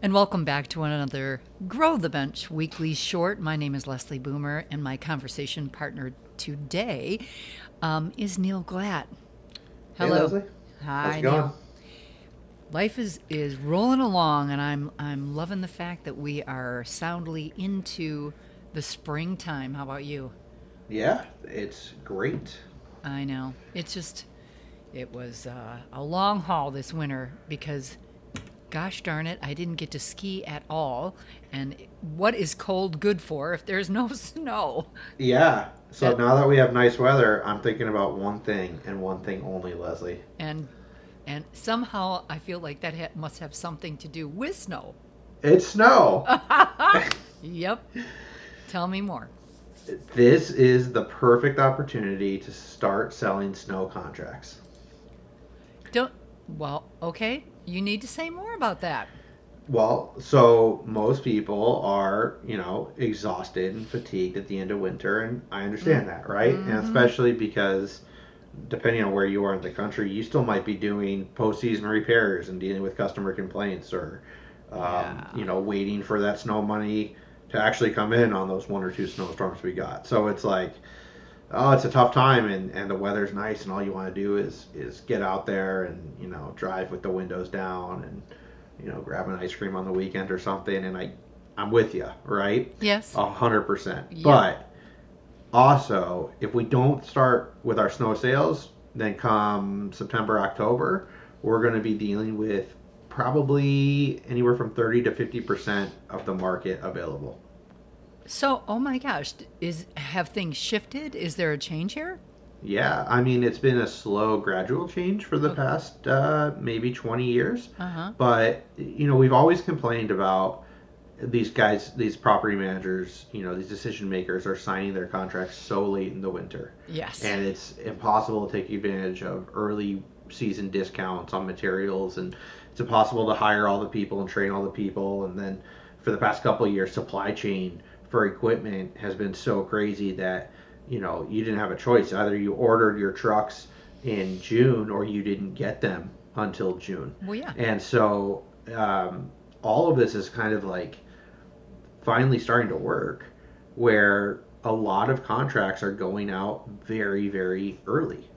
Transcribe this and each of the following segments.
And welcome back to another Grow the Bench weekly short. My name is Leslie Boomer, and my conversation partner today um, is Neal Glatt. Hello. Hey, Leslie. Hi, How's it going? Neal. Life is, is rolling along, and I'm I'm loving the fact that we are soundly into the springtime. How about you? Yeah, it's great. I know. It's just, it was uh, a long haul this winter because gosh darn it, I didn't get to ski at all. And what is cold good for if there's no snow? Yeah. So that, now that we have nice weather, I'm thinking about one thing and one thing only, Leslie. And and somehow I feel like that ha- must have something to do with snow. It's snow. yep. Tell me more. This is the perfect opportunity to start selling snow contracts. Don't well, okay. You need to say more about that. Well, so most people are, you know, exhausted and fatigued at the end of winter, and I understand mm-hmm. that, right? Mm-hmm. And especially because depending on where you are in the country, you still might be doing postseason repairs and dealing with customer complaints, or um, yeah. you know, waiting for that snow money to actually come in on those one or two snowstorms we got. So it's like, oh, it's a tough time, and, and the weather's nice, and all you want to do is is get out there and you know drive with the windows down and you know grab an ice cream on the weekend or something. And I, I'm with you, right? Yes. A hundred percent. But also, if we don't start with our snow sales, then come September, October, we're going to be dealing with probably anywhere from 30 to 50 percent of the market available. So, oh my gosh, is have things shifted? Is there a change here? Yeah, I mean it's been a slow, gradual change for the okay. past uh, maybe 20 years. Uh-huh. But you know, we've always complained about these guys, these property managers, you know, these decision makers are signing their contracts so late in the winter. Yes. And it's impossible to take advantage of early season discounts on materials, and it's impossible to hire all the people and train all the people. And then for the past couple of years, supply chain for equipment has been so crazy that you know you didn't have a choice. Either you ordered your trucks in June or you didn't get them until June. Well, yeah. And so um, all of this is kind of like finally starting to work, where a lot of contracts are going out very very early,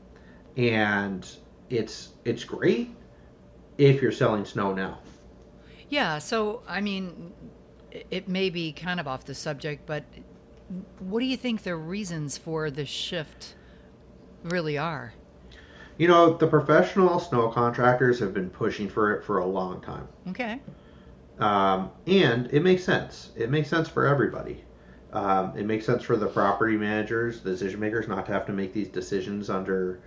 and it's it's great if you're selling snow now. Yeah. So I mean it may be kind of off the subject, but what do you think the reasons for the shift really are? You know, the professional snow contractors have been pushing for it for a long time. Okay. Um, and it makes sense. It makes sense for everybody. Um, it makes sense for the property managers, the decision makers, not to have to make these decisions under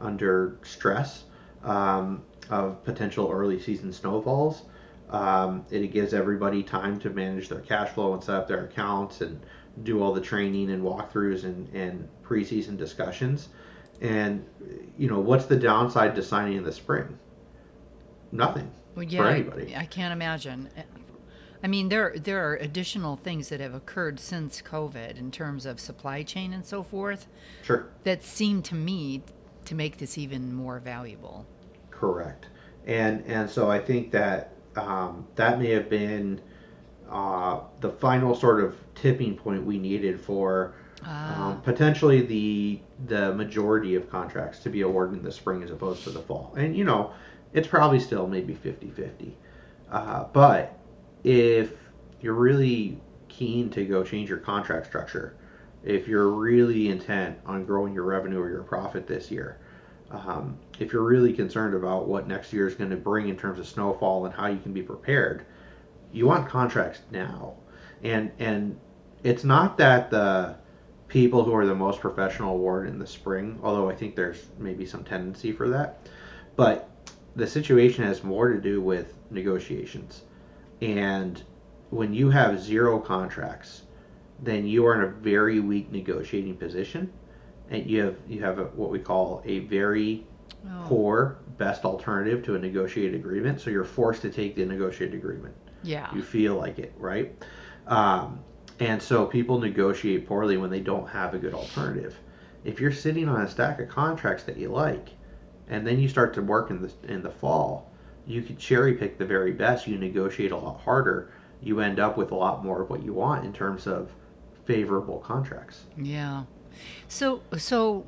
under stress um, of potential early season snowfalls. Um, it gives everybody time to manage their cash flow and set up their accounts and do all the training and walkthroughs and, and preseason discussions. And you know, what's the downside to signing in the spring? Nothing well, yeah, for anybody. I, I can't imagine. I mean, there there are additional things that have occurred since COVID in terms of supply chain and so forth. Sure. That seem to me to make this even more valuable. Correct. And and so I think that um, that may have been uh, the final sort of tipping point we needed for um, ah. potentially the the majority of contracts to be awarded in the spring as opposed to the fall. And you know, it's probably still maybe 50-50. Uh, but if you're really keen to go change your contract structure, if you're really intent on growing your revenue or your profit this year, um, if you're really concerned about what next year is going to bring in terms of snowfall and how you can be prepared, you want contracts now. And and it's not that the people who are the most professional award in the spring, although I think there's maybe some tendency for that, but the situation has more to do with negotiations. And when you have zero contracts, then you are in a very weak negotiating position and you have you have a, what we call a very oh. poor best alternative to a negotiated agreement. So you're forced to take the negotiated agreement. Yeah. You feel like it, right? Um, and so people negotiate poorly when they don't have a good alternative. If you're sitting on a stack of contracts that you like, and then you start to work in the in the fall, you could cherry pick the very best. You negotiate a lot harder. You end up with a lot more of what you want in terms of favorable contracts. Yeah. So so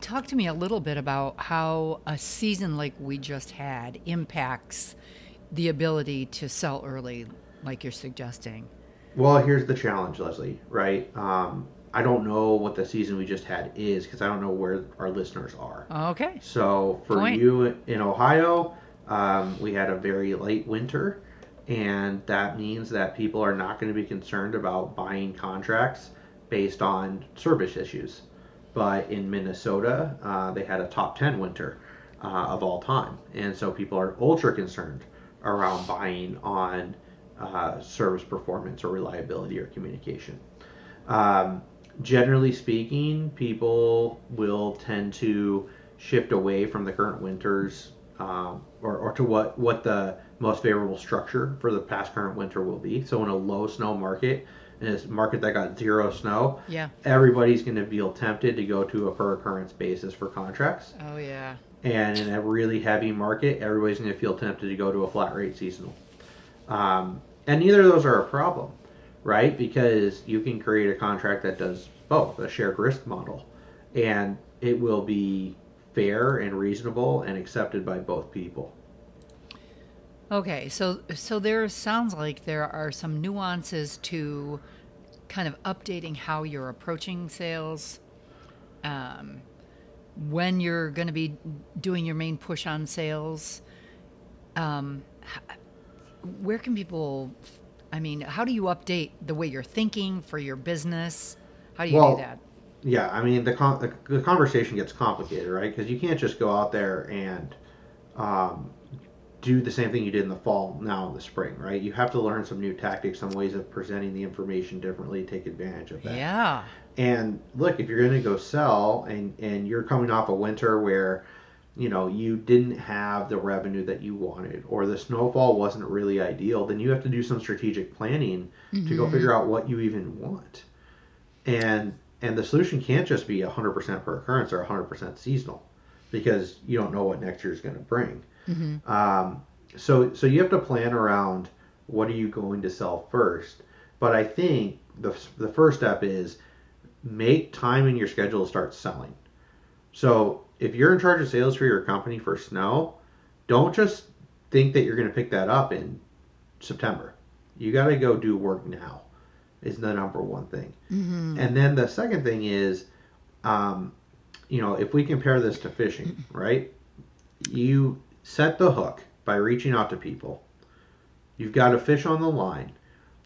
talk to me a little bit about how a season like we just had impacts the ability to sell early like you're suggesting. Well, here's the challenge, Leslie, right? Um, I don't know what the season we just had is because I don't know where our listeners are. Okay. So for Point. you in Ohio, um, we had a very late winter, and that means that people are not going to be concerned about buying contracts based on service issues. But in Minnesota, uh, they had a top 10 winter uh, of all time, and so people are ultra concerned around buying on uh, service performance or reliability or communication. Um, generally speaking, people will tend to shift away from the current winters um, or, or to what, what the most favorable structure for the past current winter will be. So in a low snow market, in a market that got zero snow, Yeah. everybody's going to feel tempted to go to a per occurrence basis for contracts. Oh yeah. And in a really heavy market, everybody's going to feel tempted to go to a flat rate seasonal. Um, and neither of those are a problem, right? Because you can create a contract that does both, a shared risk model, and it will be fair and reasonable and accepted by both people. Okay, so so there sounds like there are some nuances to kind of updating how you're approaching sales. Um, when you're going to be doing your main push on sales, um, where can people? I mean, how do you update the way you're thinking for your business? How do you Well, do that? Yeah, I mean the con- the, the conversation gets complicated, right? Because you can't just go out there and um, do the same thing you did in the fall now in the spring, right? You have to learn some new tactics, some ways of presenting the information differently, take advantage of that. Yeah. And look, if you're going to go sell and and you're coming off a winter where you know you didn't have the revenue that you wanted or the snowfall wasn't really ideal, then you have to do some strategic planning to go mm-hmm. figure out what you even want. And and the solution can't just be 100% per occurrence or 100% seasonal because you don't know what next year is going to bring. Um, so so you have to plan around what are you going to sell first. But I think the the first step is make time in your schedule to start selling. So if you're in charge of sales for your company for snow, don't just think that you're going to pick that up in September. You got to go do work now. Is the number one thing. And then the second thing is, um, you know, if we compare this to fishing, right? You set the hook by reaching out to people. You've got a fish on the line.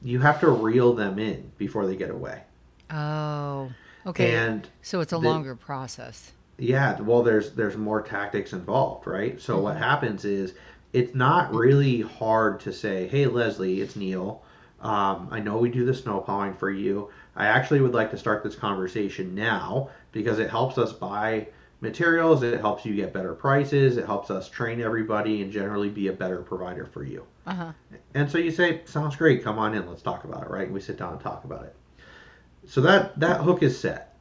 You have to reel them in before they get away. Oh. Okay. And so it's a the- longer process. Yeah, well, there's there's more tactics involved, right? So what happens is it's not really hard to say, "Hey, Leslie, it's Neal. Um, I know we do the snow plowing for you. I actually would like to start this conversation now because it helps us buy materials. It helps you get better prices. It helps us train everybody and generally be a better provider for you." Uh huh. And so you say, "Sounds great. Come on in. Let's talk about it." Right? And we sit down and talk about it. So that that hook is set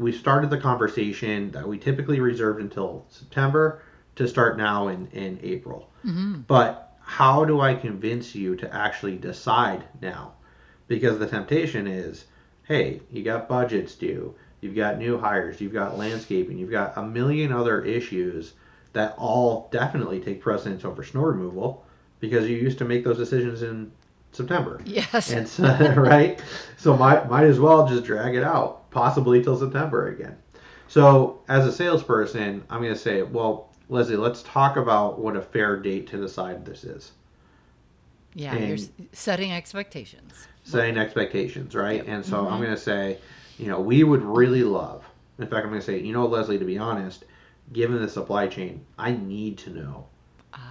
we started the conversation that we typically reserved until September to start now in, in April. But how do I convince you to actually decide now? Because the temptation is hey, you got budgets due, you've got new hires, you've got landscaping, you've got a million other issues that all definitely take precedence over snow removal because you used to make those decisions in September. Yes. And so, right? So might might as well just drag it out, possibly till September again. So as a salesperson, I'm going to say, well, Leslie, let's talk about what a fair date to decide this is. yeah. and You're setting expectations. Setting expectations, right? Yep. And so I'm mm-hmm. going to say, you know, we would really love. In fact, I'm going to say, you know, Leslie, to be honest, given the supply chain, I need to know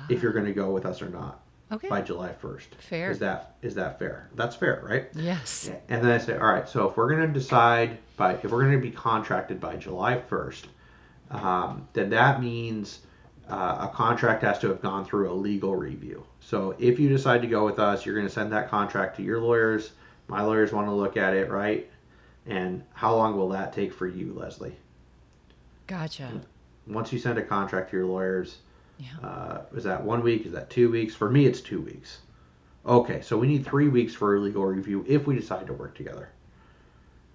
if you're going to go with us or not Okay. by July 1st. Fair. Is that is that fair? That's fair, right? Yes. And then I say, all right, so if we're going to decide by, if we're going to be contracted by July 1st, um, then that means uh, a contract has to have gone through a legal review. So if you decide to go with us, you're going to send that contract to your lawyers. My lawyers want to look at it, right? And how long will that take for you, Leslie? Gotcha. Once you send a contract to your lawyers, Yeah. Uh, is that one week? Is that two weeks? For me, it's two weeks. Okay, so we need three weeks for a legal review if we decide to work together.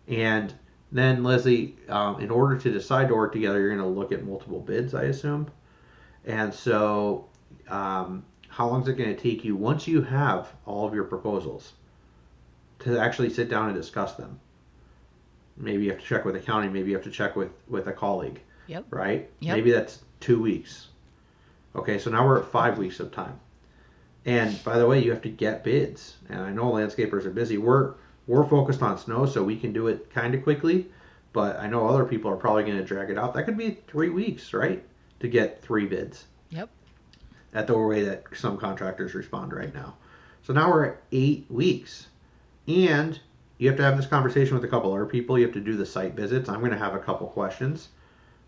And then, Leslie, um, in order to decide to work together, you're going to look at multiple bids, I assume. And so, um, how long is it going to take you once you have all of your proposals to actually sit down and discuss them? Maybe you have to check with accounting. Maybe you have to check with with a colleague. Yep. Right. Yep. Maybe that's two weeks. Okay, so now we're at five weeks of time. And by the way, you have to get bids. And I know landscapers are busy. We're we're focused on snow, so we can do it kind of quickly. But I know other people are probably going to drag it out. That could be three weeks, right, to get three bids Yep. at the way that some contractors respond right now. So now we're at eight weeks, and you have to have this conversation with a couple other people. You have to do the site visits. I'm going to have a couple questions.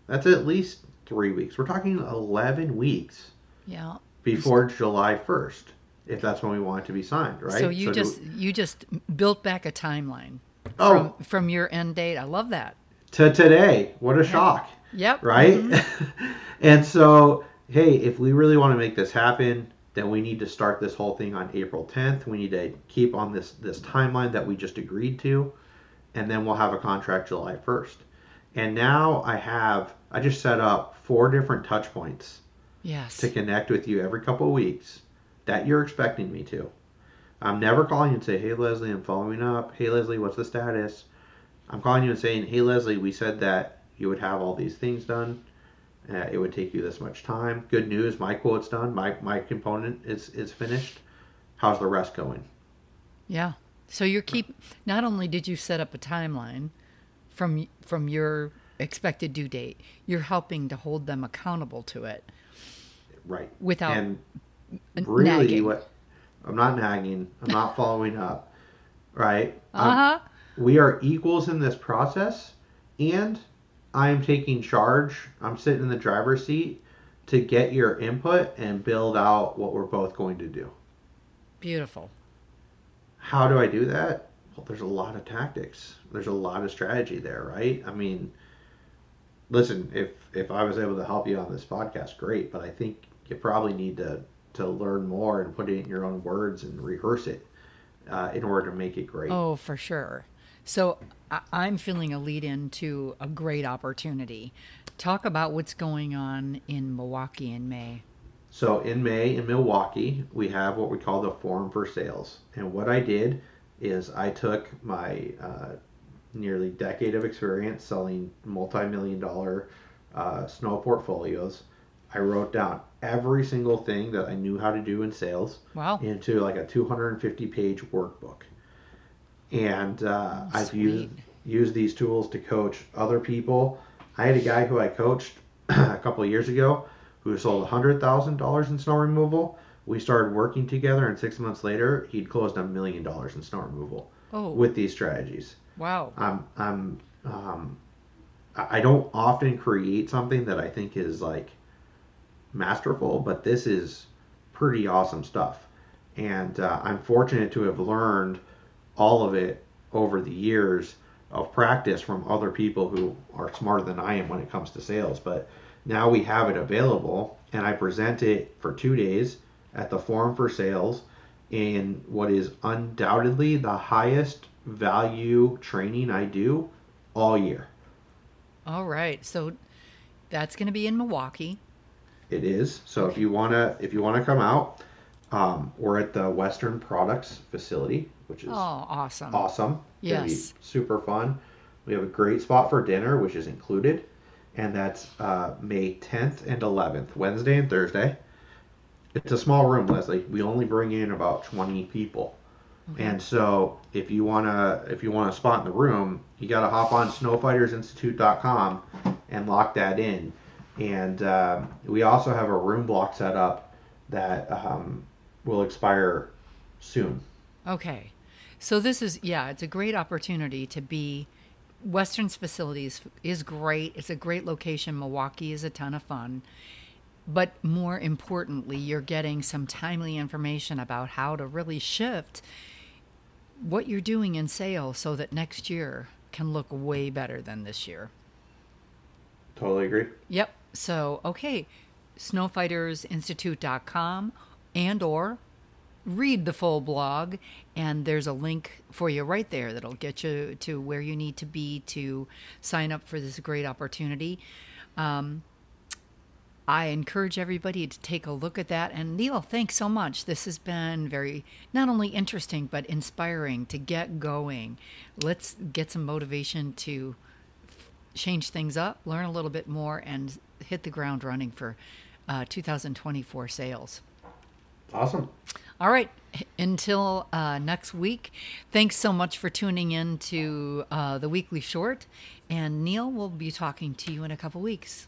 That's at least three weeks. We're talking 11 weeks Yeah. before July 1st, if that's when we want it to be signed, right? So you do- just you just built back a timeline oh from from your end date. I love that. to today. What a shock! Yep. right? Mhm. and so, hey, if we really want to make this happen, then we need to start this whole thing on April 10th. We need to keep on this this timeline that we just agreed to, and then we'll have a contract July 1st. And now I have I just set up four different touch points Yes. to connect with you every couple of weeks that you're expecting me to. I'm never calling you and say, "Hey Leslie, I'm following up. Hey Leslie, what's the status?" I'm calling you and saying, "Hey Leslie, we said that you would have all these things done. Uh, it would take you this much time. Good news, my quote's done. My my component is is finished. How's the rest going?" Yeah. So you're keep not only did you set up a timeline from from your expected due date, you're helping to hold them accountable to it Right. without and really, nagging. what I'm not nagging. I'm not following up. Right. Uh-huh. we are equals in this process and i am taking charge. I'm sitting in the driver's seat to get your input and build out what we're both going to do. Beautiful. how do i do that? Well there's a lot of tactics. There's a lot of strategy there right? I mean listen if if i was able to help you on this podcast great but i think you probably need to to learn more and put it in your own words and rehearse it uh, in order to make it great. Oh, for sure. So I- I'm feeling a lead into a great opportunity. Talk about what's going on in Milwaukee in May. So in May in Milwaukee, we have what we call the Forum for Sales. And what I did is I took my uh, nearly decade of experience selling multi-million dollar uh, snow portfolios. I wrote down every single thing that I knew how to do in sales Wow. into like a 250 page workbook. And uh, I've used used these tools to coach other people. I had a guy who I coached a couple of years ago who sold $100,000 in snow removal. We started working together, and six months later, he'd closed a million dollars in snow removal Oh, with these strategies. wow. I'm, I'm, um, I I don't often create something that I think is like masterful, but this is pretty awesome stuff. And uh, I'm fortunate to have learned all of it over the years of practice from other people who are smarter than I am when it comes to sales. But now we have it available, and I present it for two days at the Forum for Sales in what is undoubtedly the highest value training I do all year. All right. So that's going to be in Milwaukee. It is. So if you wanna if you wanna come out, um, we're at the Western Products facility, which is Oh, awesome. awesome. Yes. super fun. We have a great spot for dinner, which is included, and that's uh, May 10th and 11th, Wednesday and Thursday. It's a small room, Leslie. We only bring in about 20 people. And so, if you wanna if you want a spot in the room, you gotta hop on SnowFightersInstitute.com and lock that in. And uh, we also have a room block set up that um, will expire soon. Okay. So this is yeah, it's a great opportunity to be Western's facilities is great. It's a great location. Milwaukee is a ton of fun. But more importantly, you're getting some timely information about how to really shift what you're doing in sales so that next year can look way better than this year. Totally agree. Yep. So, okay. snowfightersinstitute.com and or read the full blog and there's a link for you right there that'll get you to where you need to be to sign up for this great opportunity. Um, i encourage everybody to take a look at that. And neal thanks so much. This has been very not only interesting but inspiring to get going. Let's get some motivation to change things up learn a little bit more and hit the ground running for uh, 2024 sales awesome all right. Until uh, next week, thanks so much for tuning in to uh, the weekly short. And Neal will be talking to you in a couple weeks.